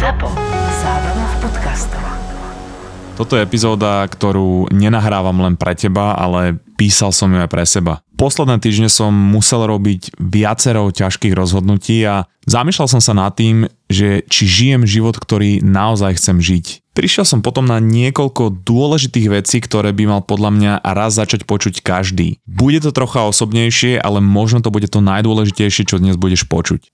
ZAPO. Zábrná v podcastov. Toto je epizóda, ktorú nenahrávam len pre teba, ale písal som ju aj pre seba. Posledné týždne som musel robiť viacero ťažkých rozhodnutí a zamýšľal som sa nad tým, že či žijem život, ktorý naozaj chcem žiť. Prišiel som potom na niekoľko dôležitých vecí, ktoré by mal podľa mňa raz začať počuť každý. Bude to trocha osobnejšie, ale možno to bude to najdôležitejšie, čo dnes budeš počuť.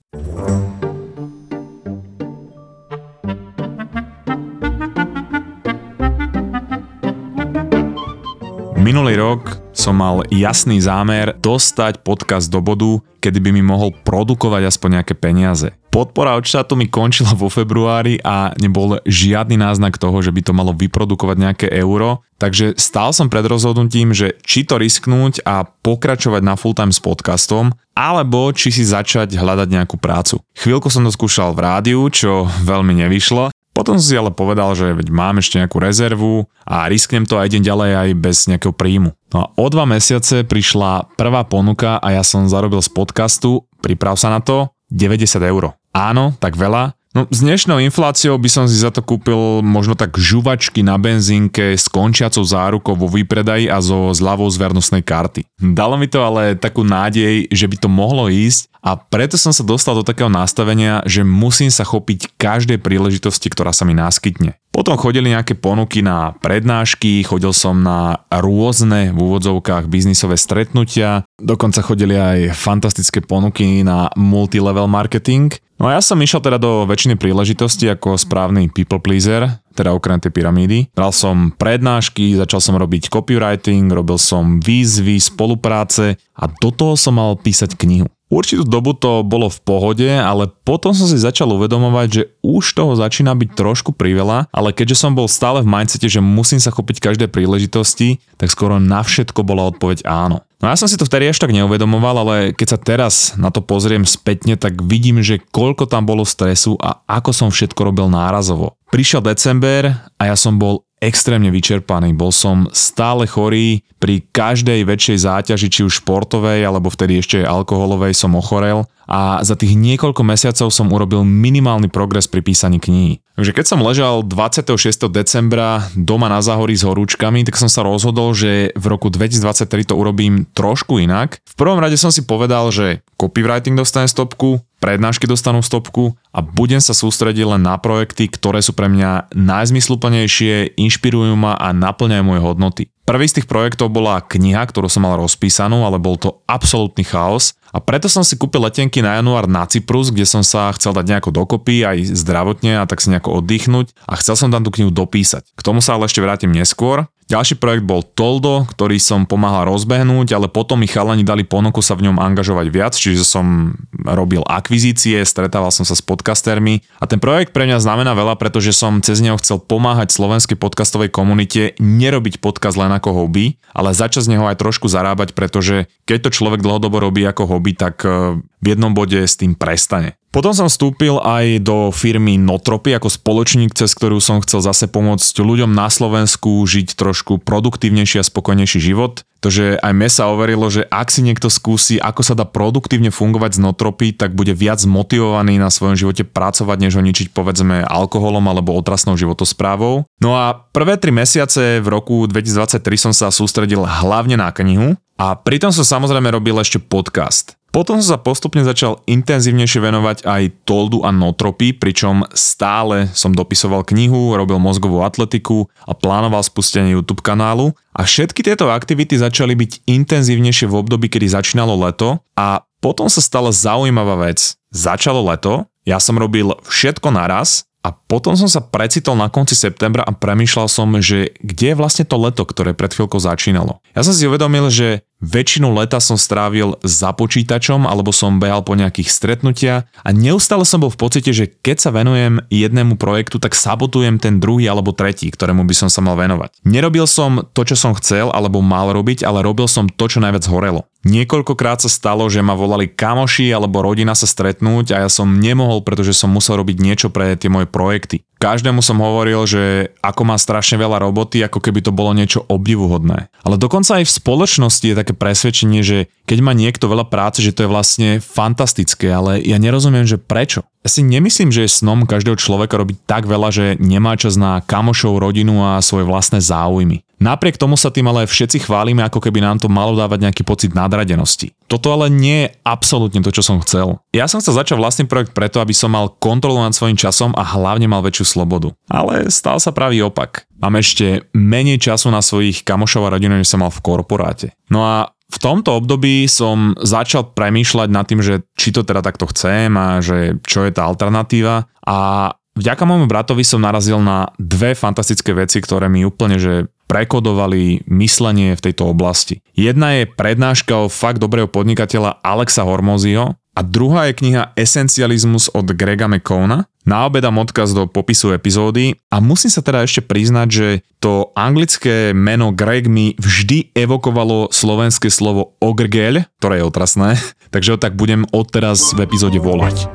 Minulý rok som mal jasný zámer dostať podcast do bodu, kedy by mi mohol produkovať aspoň nejaké peniaze. Podpora od štátu mi končila vo februári a nebol žiadny náznak toho, že by to malo vyprodukovať nejaké euro, takže stál som pred rozhodnutím, že či to risknúť a pokračovať na full time s podcastom, alebo či si začať hľadať nejakú prácu. Chvíľku som to skúšal v rádiu, čo veľmi nevyšlo, potom som si ale povedal, že veď mám ešte nejakú rezervu a risknem to a idem ďalej aj bez nejakého príjmu. No a o dva mesiace prišla prvá ponuka a ja som zarobil z podcastu, priprav sa na to, 90 eur. Áno, tak veľa, No s dnešnou infláciou by som si za to kúpil možno tak žuvačky na benzínke s končiacou zárukou vo výpredaji a so zľavou z karty. Dalo mi to ale takú nádej, že by to mohlo ísť a preto som sa dostal do takého nastavenia, že musím sa chopiť každej príležitosti, ktorá sa mi naskytne. Potom chodili nejaké ponuky na prednášky, chodil som na rôzne v úvodzovkách biznisové stretnutia, dokonca chodili aj fantastické ponuky na multilevel marketing. No a ja som išiel teda do väčšiny príležitosti ako správny people pleaser, teda okrem tej pyramídy. Bral som prednášky, začal som robiť copywriting, robil som výzvy, spolupráce a do toho som mal písať knihu. Určitú dobu to bolo v pohode, ale potom som si začal uvedomovať, že už toho začína byť trošku priveľa, ale keďže som bol stále v mindsete, že musím sa chopiť každej príležitosti, tak skoro na všetko bola odpoveď áno. No ja som si to vtedy až tak neuvedomoval, ale keď sa teraz na to pozriem spätne, tak vidím, že koľko tam bolo stresu a ako som všetko robil nárazovo. Prišiel december a ja som bol extrémne vyčerpaný. Bol som stále chorý, pri každej väčšej záťaži, či už športovej, alebo vtedy ešte alkoholovej som ochorel a za tých niekoľko mesiacov som urobil minimálny progres pri písaní knihy. Takže keď som ležal 26. decembra doma na záhorí s horúčkami, tak som sa rozhodol, že v roku 2023 to urobím trošku inak. V prvom rade som si povedal, že copywriting dostane stopku, prednášky dostanú stopku a budem sa sústrediť len na projekty, ktoré sú pre mňa najzmysluplnejšie, inšpirujú ma a naplňajú moje hodnoty. Prvý z tých projektov bola kniha, ktorú som mal rozpísanú, ale bol to absolútny chaos a preto som si kúpil letenky na január na Cyprus, kde som sa chcel dať nejako dokopy aj zdravotne a tak si nejako oddychnúť a chcel som tam tú knihu dopísať. K tomu sa ale ešte vrátim neskôr. Ďalší projekt bol Toldo, ktorý som pomáhal rozbehnúť, ale potom mi chalani dali ponuku sa v ňom angažovať viac, čiže som robil akvizície, stretával som sa s podcastermi a ten projekt pre mňa znamená veľa, pretože som cez neho chcel pomáhať slovenskej podcastovej komunite nerobiť podcast len ako hobby, ale začať z neho aj trošku zarábať, pretože keď to človek dlhodobo robí ako hobby, tak eh, v jednom bode s tým prestane. Potom som vstúpil aj do firmy Notropy ako spoločník, cez ktorú som chcel zase pomôcť ľuďom na Slovensku žiť trošku produktívnejší a spokojnejší život. Takže aj mne sa overilo, že ak si niekto skúsi, ako sa dá produktívne fungovať z Notropy, tak bude viac motivovaný na svojom živote pracovať, než ho ničiť povedzme alkoholom alebo otrasnou životosprávou. No a prvé tri mesiace v roku 2023 som sa sústredil hlavne na knihu a pritom som samozrejme robil ešte podcast. Potom som sa postupne začal intenzívnejšie venovať aj Toldu a Notropy, pričom stále som dopisoval knihu, robil mozgovú atletiku a plánoval spustenie YouTube kanálu. A všetky tieto aktivity začali byť intenzívnejšie v období, kedy začínalo leto a potom sa stala zaujímavá vec. Začalo leto, ja som robil všetko naraz a potom som sa precitol na konci septembra a premýšľal som, že kde je vlastne to leto, ktoré pred chvíľkou začínalo. Ja som si uvedomil, že väčšinu leta som strávil za počítačom alebo som behal po nejakých stretnutia a neustále som bol v pocite, že keď sa venujem jednému projektu, tak sabotujem ten druhý alebo tretí, ktorému by som sa mal venovať. Nerobil som to, čo som chcel alebo mal robiť, ale robil som to, čo najviac horelo. Niekoľkokrát sa stalo, že ma volali kamoši alebo rodina sa stretnúť a ja som nemohol, pretože som musel robiť niečo pre tie moje projekty. každému som hovoril, že ako má strašne veľa roboty, ako keby to bolo niečo obdivuhodné. Ale dokonca aj v spoločnosti je také presvedčenie, že keď má niekto veľa práce, že to je vlastne fantastické, ale ja nerozumiem, že prečo. Ja si nemyslím, že je snom každého človeka robiť tak veľa, že nemá čas na kamošov, rodinu a svoje vlastné záujmy. Napriek tomu sa tým ale všetci chválime, ako keby nám to malo dávať nejaký pocit nadradenosti. Toto ale nie je absolútne to, čo som chcel. Ja som chcel začať vlastný projekt preto, aby som mal kontrolu nad svojím časom a hlavne mal väčšiu slobodu. Ale stal sa pravý opak. Mám ešte menej času na svojich kamošov a rodinu, než som mal v korporáte. No a v tomto období som začal premýšľať nad tým, že či to teda takto chcem a že čo je tá alternatíva a vďaka môjmu bratovi som narazil na dve fantastické veci, ktoré mi úplne že prekodovali myslenie v tejto oblasti. Jedna je prednáška o fakt dobrého podnikateľa Alexa Hormozio a druhá je kniha Esencializmus od Grega McCona. Na obed dám odkaz do popisu epizódy a musím sa teda ešte priznať, že to anglické meno Greg mi vždy evokovalo slovenské slovo ogrgel, ktoré je otrasné, takže ho tak budem odteraz v epizóde volať.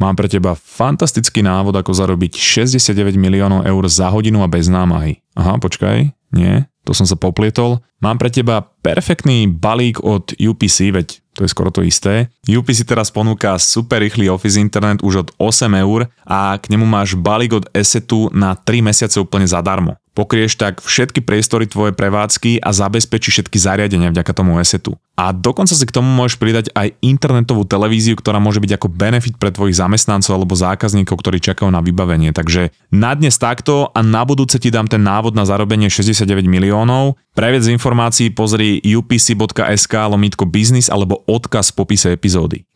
Mám pre teba fantastický návod, ako zarobiť 69 miliónov eur za hodinu a bez námahy. Aha, počkaj, nie, to som sa poplietol. Mám pre teba perfektný balík od UPC, veď to je skoro to isté. UPC teraz ponúka super rýchly Office internet už od 8 eur a k nemu máš balík od Assetu na 3 mesiace úplne zadarmo. Pokrieš tak všetky priestory tvoje prevádzky a zabezpečí všetky zariadenia vďaka tomu esetu. A dokonca si k tomu môžeš pridať aj internetovú televíziu, ktorá môže byť ako benefit pre tvojich zamestnancov alebo zákazníkov, ktorí čakajú na vybavenie. Takže na dnes takto a na budúce ti dám ten návod na zarobenie 69 miliónov. Pre viac informácií pozri upc.sk lomitko business alebo odkaz v popise epizódy.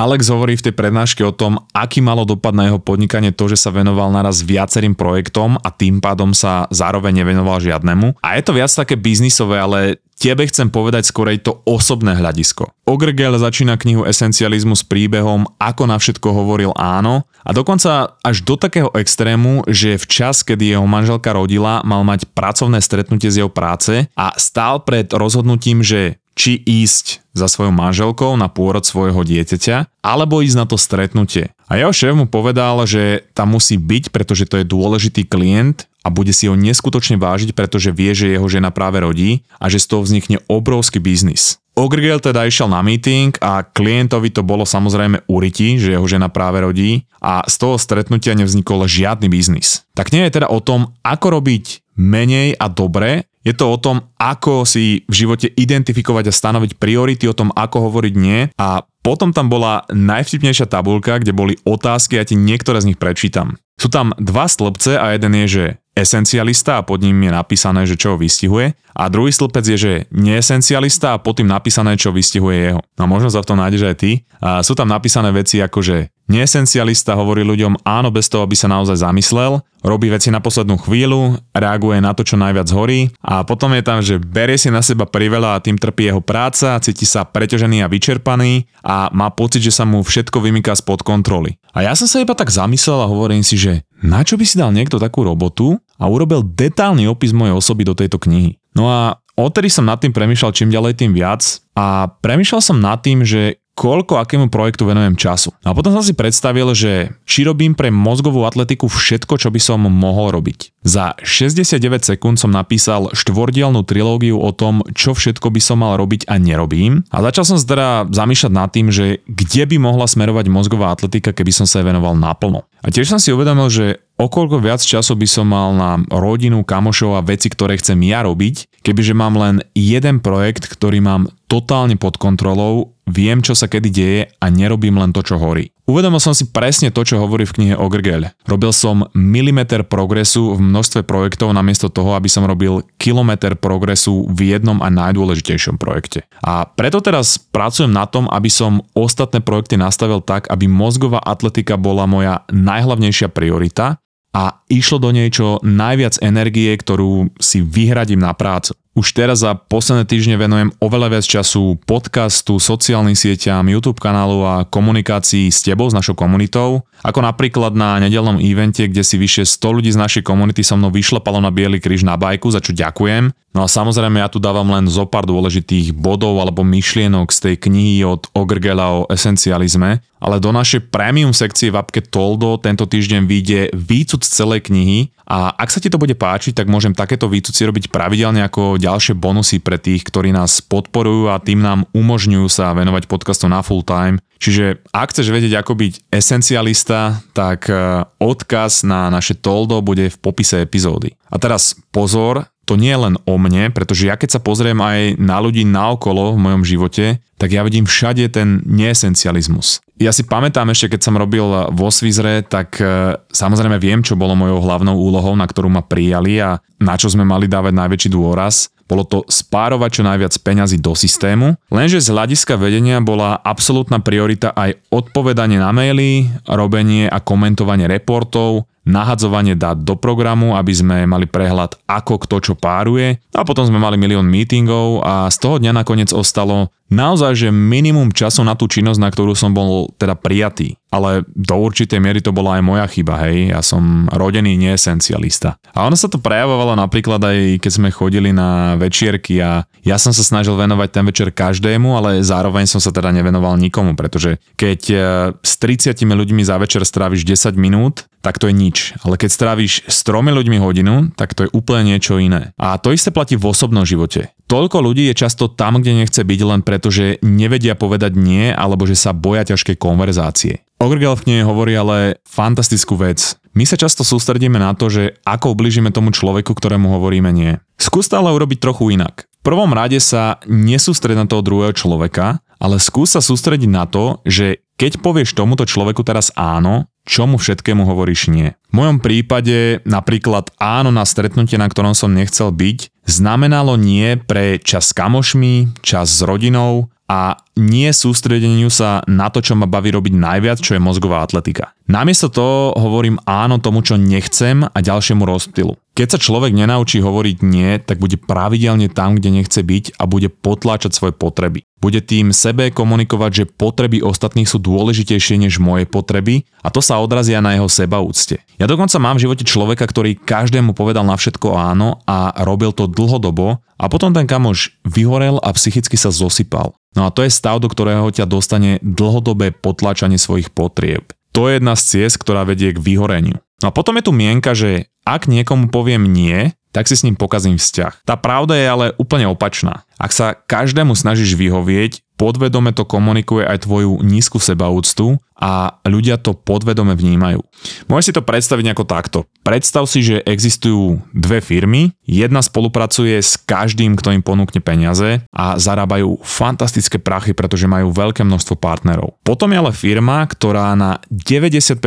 Alex hovorí v tej prednáške o tom, aký malo dopad na jeho podnikanie to, že sa venoval naraz viacerým projektom a tým pádom sa zároveň nevenoval žiadnemu. A je to viac také biznisové, ale tebe chcem povedať skorej to osobné hľadisko. Ogrgel začína knihu Esencializmu s príbehom, ako na všetko hovoril áno a dokonca až do takého extrému, že v čas, kedy jeho manželka rodila, mal mať pracovné stretnutie z jeho práce a stál pred rozhodnutím, že či ísť za svojou manželkou na pôrod svojho dieťaťa, alebo ísť na to stretnutie. A jeho šéf mu povedal, že tam musí byť, pretože to je dôležitý klient a bude si ho neskutočne vážiť, pretože vie, že jeho žena práve rodí a že z toho vznikne obrovský biznis. Ogrgel teda išiel na meeting a klientovi to bolo samozrejme uriti, že jeho žena práve rodí a z toho stretnutia nevznikol žiadny biznis. Tak nie je teda o tom, ako robiť menej a dobre, je to o tom, ako si v živote identifikovať a stanoviť priority, o tom, ako hovoriť nie. A potom tam bola najvtipnejšia tabulka, kde boli otázky, ja ti niektoré z nich prečítam. Sú tam dva stĺpce a jeden je, že esencialista a pod ním je napísané, že čo ho vystihuje. A druhý stĺpec je, že neesencialista a pod tým napísané, čo vystihuje jeho. No možno sa v tom nájdeš aj ty. A sú tam napísané veci ako, že Neesencialista hovorí ľuďom áno bez toho, aby sa naozaj zamyslel, robí veci na poslednú chvíľu, reaguje na to, čo najviac horí a potom je tam, že berie si na seba priveľa a tým trpí jeho práca, cíti sa preťažený a vyčerpaný a má pocit, že sa mu všetko vymýka spod kontroly. A ja som sa iba tak zamyslel a hovorím si, že na čo by si dal niekto takú robotu a urobil detálny opis mojej osoby do tejto knihy. No a odtedy som nad tým premýšľal čím ďalej tým viac a premýšľal som nad tým, že koľko akému projektu venujem času. A potom som si predstavil, že či robím pre mozgovú atletiku všetko, čo by som mohol robiť. Za 69 sekúnd som napísal štvordielnú trilógiu o tom, čo všetko by som mal robiť a nerobím. A začal som teda zamýšľať nad tým, že kde by mohla smerovať mozgová atletika, keby som sa jej venoval naplno. A tiež som si uvedomil, že okoľko viac času by som mal na rodinu, kamošov a veci, ktoré chcem ja robiť, kebyže mám len jeden projekt, ktorý mám totálne pod kontrolou, viem, čo sa kedy deje a nerobím len to, čo horí. Uvedomil som si presne to, čo hovorí v knihe Ogrgel. Robil som milimeter progresu v množstve projektov namiesto toho, aby som robil kilometr progresu v jednom a najdôležitejšom projekte. A preto teraz pracujem na tom, aby som ostatné projekty nastavil tak, aby mozgová atletika bola moja najhlavnejšia priorita a išlo do nej čo najviac energie, ktorú si vyhradím na prácu. Už teraz za posledné týždne venujem oveľa viac času podcastu, sociálnym sieťam, YouTube kanálu a komunikácii s tebou, s našou komunitou. Ako napríklad na nedelnom evente, kde si vyše 100 ľudí z našej komunity so mnou vyšlapalo na Bielý kríž na bajku, za čo ďakujem. No a samozrejme ja tu dávam len zo pár dôležitých bodov alebo myšlienok z tej knihy od Ogrgela o esencializme, ale do našej premium sekcie v apke Toldo tento týždeň vyjde výcud z celej knihy a ak sa ti to bude páčiť, tak môžem takéto výcuci robiť pravidelne ako ďalšie bonusy pre tých, ktorí nás podporujú a tým nám umožňujú sa venovať podcastom na full time. Čiže ak chceš vedieť, ako byť esencialista, tak e, odkaz na naše Toldo bude v popise epizódy. A teraz pozor, to nie je len o mne, pretože ja keď sa pozriem aj na ľudí naokolo v mojom živote, tak ja vidím všade ten neesencializmus. Ja si pamätám ešte, keď som robil vo Svizre, tak e, samozrejme viem, čo bolo mojou hlavnou úlohou, na ktorú ma prijali a na čo sme mali dávať najväčší dôraz. Bolo to spárovať čo najviac peňazí do systému, lenže z hľadiska vedenia bola absolútna priorita aj odpovedanie na maily, robenie a komentovanie reportov, nahadzovanie dát do programu, aby sme mali prehľad, ako kto čo páruje. A potom sme mali milión meetingov a z toho dňa nakoniec ostalo naozaj, že minimum času na tú činnosť, na ktorú som bol teda prijatý. Ale do určitej miery to bola aj moja chyba, hej. Ja som rodený neesencialista. A ono sa to prejavovalo napríklad aj keď sme chodili na večierky a ja som sa snažil venovať ten večer každému, ale zároveň som sa teda nevenoval nikomu, pretože keď e, s 30 ľuďmi za večer stráviš 10 minút, tak to je nič. Ale keď stráviš s tromi ľuďmi hodinu, tak to je úplne niečo iné. A to isté platí v osobnom živote. Toľko ľudí je často tam, kde nechce byť len preto, že nevedia povedať nie alebo že sa boja ťažkej konverzácie. Ogrgel v knihe hovorí ale fantastickú vec. My sa často sústredíme na to, že ako ubližíme tomu človeku, ktorému hovoríme nie. Skús ale urobiť trochu inak. Prvom rade sa nesústred na toho druhého človeka, ale skús sa sústrediť na to, že keď povieš tomuto človeku teraz áno, čomu všetkému hovoríš nie. V mojom prípade napríklad áno na stretnutie, na ktorom som nechcel byť, znamenalo nie pre čas s kamošmi, čas s rodinou a nie sústredeniu sa na to, čo ma baví robiť najviac, čo je mozgová atletika. Namiesto toho hovorím áno tomu, čo nechcem a ďalšiemu rozptylu. Keď sa človek nenaučí hovoriť nie, tak bude pravidelne tam, kde nechce byť a bude potláčať svoje potreby. Bude tým sebe komunikovať, že potreby ostatných sú dôležitejšie než moje potreby a to sa odrazia na jeho sebaúcte. Ja dokonca mám v živote človeka, ktorý každému povedal na všetko áno a robil to dlhodobo a potom ten kamoš vyhorel a psychicky sa zosypal. No a to je stav, do ktorého ťa dostane dlhodobé potlačanie svojich potrieb. To je jedna z ciest, ktorá vedie k vyhoreniu. No a potom je tu mienka, že ak niekomu poviem nie, tak si s ním pokazím vzťah. Tá pravda je ale úplne opačná. Ak sa každému snažíš vyhovieť, podvedome to komunikuje aj tvoju nízku sebaúctu a ľudia to podvedome vnímajú. Môžeš si to predstaviť nejako takto. Predstav si, že existujú dve firmy, jedna spolupracuje s každým, kto im ponúkne peniaze a zarábajú fantastické prachy, pretože majú veľké množstvo partnerov. Potom je ale firma, ktorá na 95%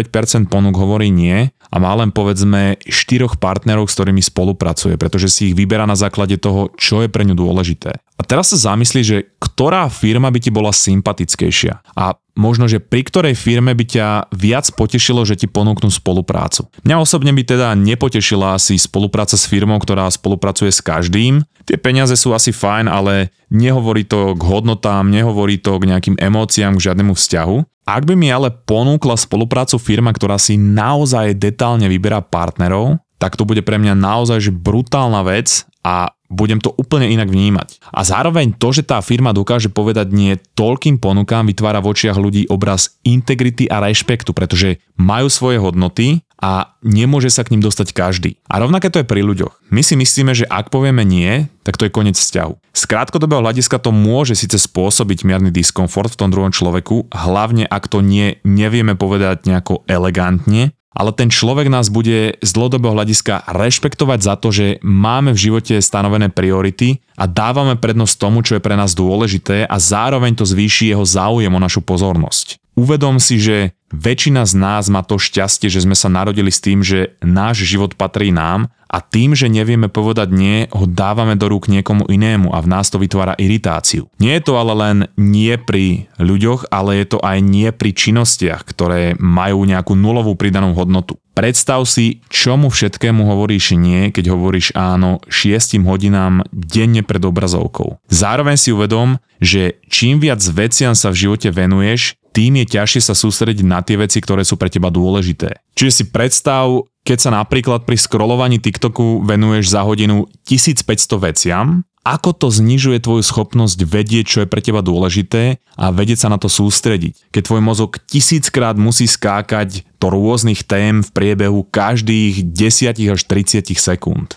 ponúk hovorí nie a má len povedzme štyroch partnerov, s ktorými spolupracuje, pretože si ich vyberá na základe toho, čo je pre ňu dôležité. A teraz sa zamyslí, že ktorá firma by ti bola sympatickejšia a možno, že pri ktorej firme by ťa viac potešilo, že ti ponúknú spoluprácu. Mňa osobne by teda nepotešila asi spolupráca s firmou, ktorá spolupracuje s každým. Tie peniaze sú asi fajn, ale nehovorí to k hodnotám, nehovorí to k nejakým emóciám, k žiadnemu vzťahu. Ak by mi ale ponúkla spoluprácu firma, ktorá si naozaj detálne vyberá partnerov, tak to bude pre mňa naozaj brutálna vec a budem to úplne inak vnímať. A zároveň to, že tá firma dokáže povedať nie toľkým ponukám, vytvára v očiach ľudí obraz integrity a rešpektu, pretože majú svoje hodnoty a nemôže sa k ním dostať každý. A rovnaké to je pri ľuďoch. My si myslíme, že ak povieme nie, tak to je koniec vzťahu. Z krátkodobého hľadiska to môže síce spôsobiť mierny diskomfort v tom druhom človeku, hlavne ak to nie nevieme povedať nejako elegantne, ale ten človek nás bude z dlhodobého hľadiska rešpektovať za to, že máme v živote stanovené priority a dávame prednosť tomu, čo je pre nás dôležité a zároveň to zvýši jeho záujem o našu pozornosť. Uvedom si, že väčšina z nás má to šťastie, že sme sa narodili s tým, že náš život patrí nám a tým, že nevieme povedať nie, ho dávame do rúk niekomu inému a v nás to vytvára iritáciu. Nie je to ale len nie pri ľuďoch, ale je to aj nie pri činnostiach, ktoré majú nejakú nulovú pridanú hodnotu. Predstav si, čomu všetkému hovoríš nie, keď hovoríš áno 6 hodinám denne pred obrazovkou. Zároveň si uvedom, že čím viac veciam sa v živote venuješ, tým je ťažšie sa sústrediť na tie veci, ktoré sú pre teba dôležité. Čiže si predstav, keď sa napríklad pri scrollovaní TikToku venuješ za hodinu 1500 veciam, ako to znižuje tvoju schopnosť vedieť, čo je pre teba dôležité a vedieť sa na to sústrediť. Keď tvoj mozog tisíckrát musí skákať do rôznych tém v priebehu každých 10 až 30 sekúnd.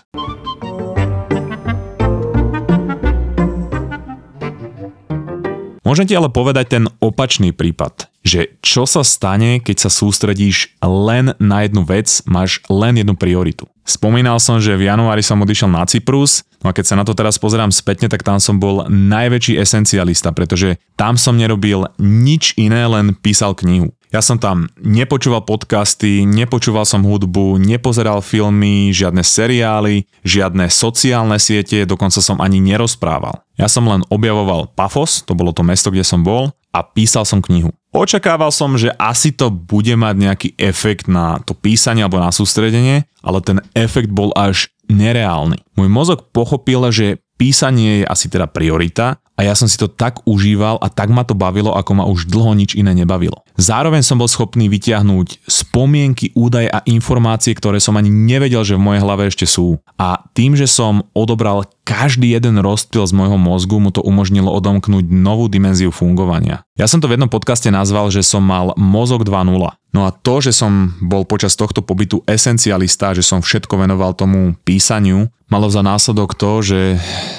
Môžem ti ale povedať ten opačný prípad, že čo sa stane, keď sa sústredíš len na jednu vec, máš len jednu prioritu. Spomínal som, že v januári som odišiel na Cyprus, no a keď sa na to teraz pozerám spätne, tak tam som bol najväčší esencialista, pretože tam som nerobil nič iné, len písal knihu. Ja som tam nepočúval podcasty, nepočúval som hudbu, nepozeral filmy, žiadne seriály, žiadne sociálne siete, dokonca som ani nerozprával. Ja som len objavoval Pafos, to bolo to mesto, kde som bol, a písal som knihu. Očakával som, že asi to bude mať nejaký efekt na to písanie alebo na sústredenie, ale ten efekt bol až nereálny. Môj mozog pochopil, že písanie je asi teda priorita a ja som si to tak užíval a tak ma to bavilo, ako ma už dlho nič iné nebavilo. Zároveň som bol schopný vyťahnuť spomienky, údaje a informácie, ktoré som ani nevedel, že v mojej hlave ešte sú. A tým, že som odobral každý jeden rozptyl z môjho mozgu, mu to umožnilo odomknúť novú dimenziu fungovania. Ja som to v jednom podcaste nazval, že som mal mozog 2.0. No a to, že som bol počas tohto pobytu esencialista, že som všetko venoval tomu písaniu, malo za následok to, že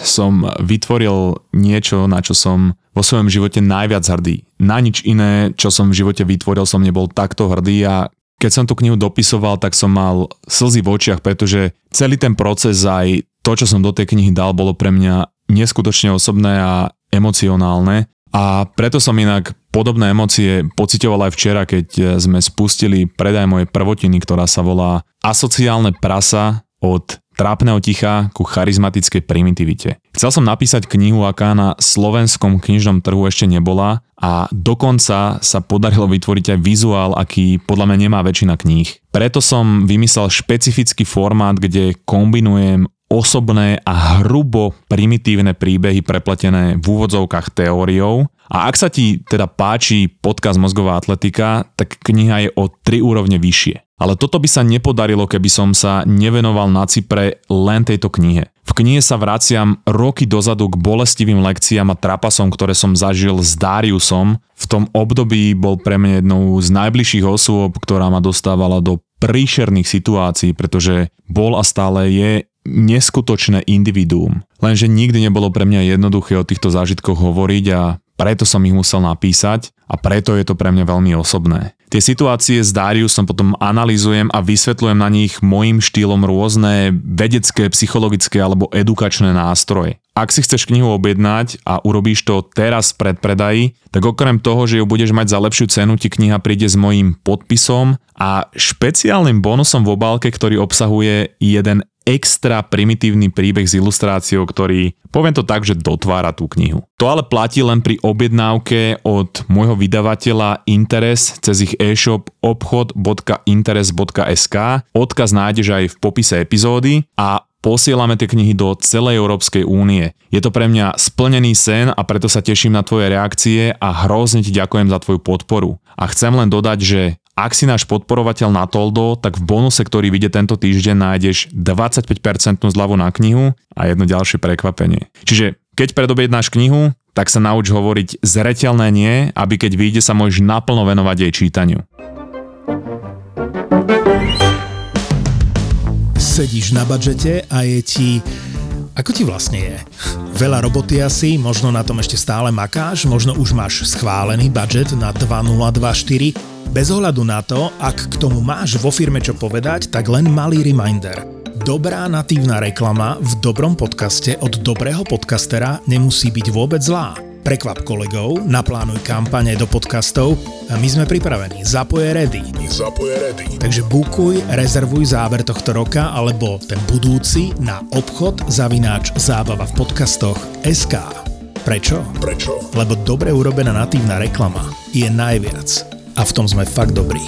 som vytvoril niečo, na čo som vo svojom živote najviac hrdý. Na nič iné, čo som v živote vytvoril, som nebol takto hrdý a keď som tú knihu dopisoval, tak som mal slzy v očiach, pretože celý ten proces aj to, čo som do tej knihy dal, bolo pre mňa neskutočne osobné a emocionálne a preto som inak podobné emócie pocitoval aj včera, keď e, sme spustili predaj mojej prvotiny, ktorá sa volá Asociálne prasa od trápneho ticha ku charizmatickej primitivite. Chcel som napísať knihu, aká na slovenskom knižnom trhu ešte nebola a dokonca sa podarilo vytvoriť aj vizuál, aký podľa mňa nemá väčšina kníh. Preto som vymyslel špecifický formát, kde kombinujem osobné a hrubo primitívne príbehy prepletené v úvodzovkách teóriou. A ak sa ti teda páči podcast Mozgová atletika, tak kniha je o tri úrovne vyššie. Ale toto by sa nepodarilo, keby som sa nevenoval na Cypre len tejto knihe. V knihe sa vraciam roky dozadu k bolestivým lekciám a trapasom, ktoré som zažil s Dariusom. V tom období bol pre mňa jednou z najbližších osôb, ktorá ma dostávala do príšerných situácií, pretože bol a stále je neskutočné individuum. Lenže nikdy nebolo pre mňa jednoduché o týchto zážitkoch hovoriť a preto som ich musel napísať a preto je to pre mňa veľmi osobné. Tie situácie s Dariusom potom analizujem a vysvetľujem na nich môjim štýlom rôzne vedecké, psychologické alebo edukačné nástroje. Ak si chceš knihu objednať a urobíš to teraz pred predaji, tak okrem toho, že ju budeš mať za lepšiu cenu, ti kniha príde s mojím podpisom a špeciálnym bonusom v obálke, ktorý obsahuje jeden extra primitívny príbeh s ilustráciou, ktorý, poviem to tak, že dotvára tú knihu. To ale platí len pri objednávke od môjho vydavateľa Interes cez ich e-shop obchod.interes.sk. Odkaz nájdeš aj v popise epizódy a posielame tie knihy do celej Európskej únie. Je to pre mňa splnený sen a preto sa teším na tvoje reakcie a hrozne ti ďakujem za tvoju podporu. A chcem len dodať, že ak si náš podporovateľ na Toldo, tak v bonuse, ktorý vyjde tento týždeň, nájdeš 25% zľavu na knihu a jedno ďalšie prekvapenie. Čiže keď predobjednáš knihu, tak sa nauč hovoriť zretelné nie, aby keď vyjde sa môžeš naplno venovať jej čítaniu. Sedíš na budžete a je ti... Ako ti vlastne je? Veľa roboty asi, možno na tom ešte stále makáš, možno už máš schválený budget na 2024, bez ohľadu na to, ak k tomu máš vo firme čo povedať, tak len malý reminder. Dobrá natívna reklama v dobrom podcaste od dobrého podcastera nemusí byť vôbec zlá. Prekvap kolegov, naplánuj kampane do podcastov a my sme pripravení. Zapoje ready. Zapoje ready. Takže bukuj, rezervuj záber tohto roka alebo ten budúci na obchod zavináč zábava v podcastoch SK. Prečo? Prečo? Lebo dobre urobená natívna reklama je najviac. A v tom sme fakt dobrí.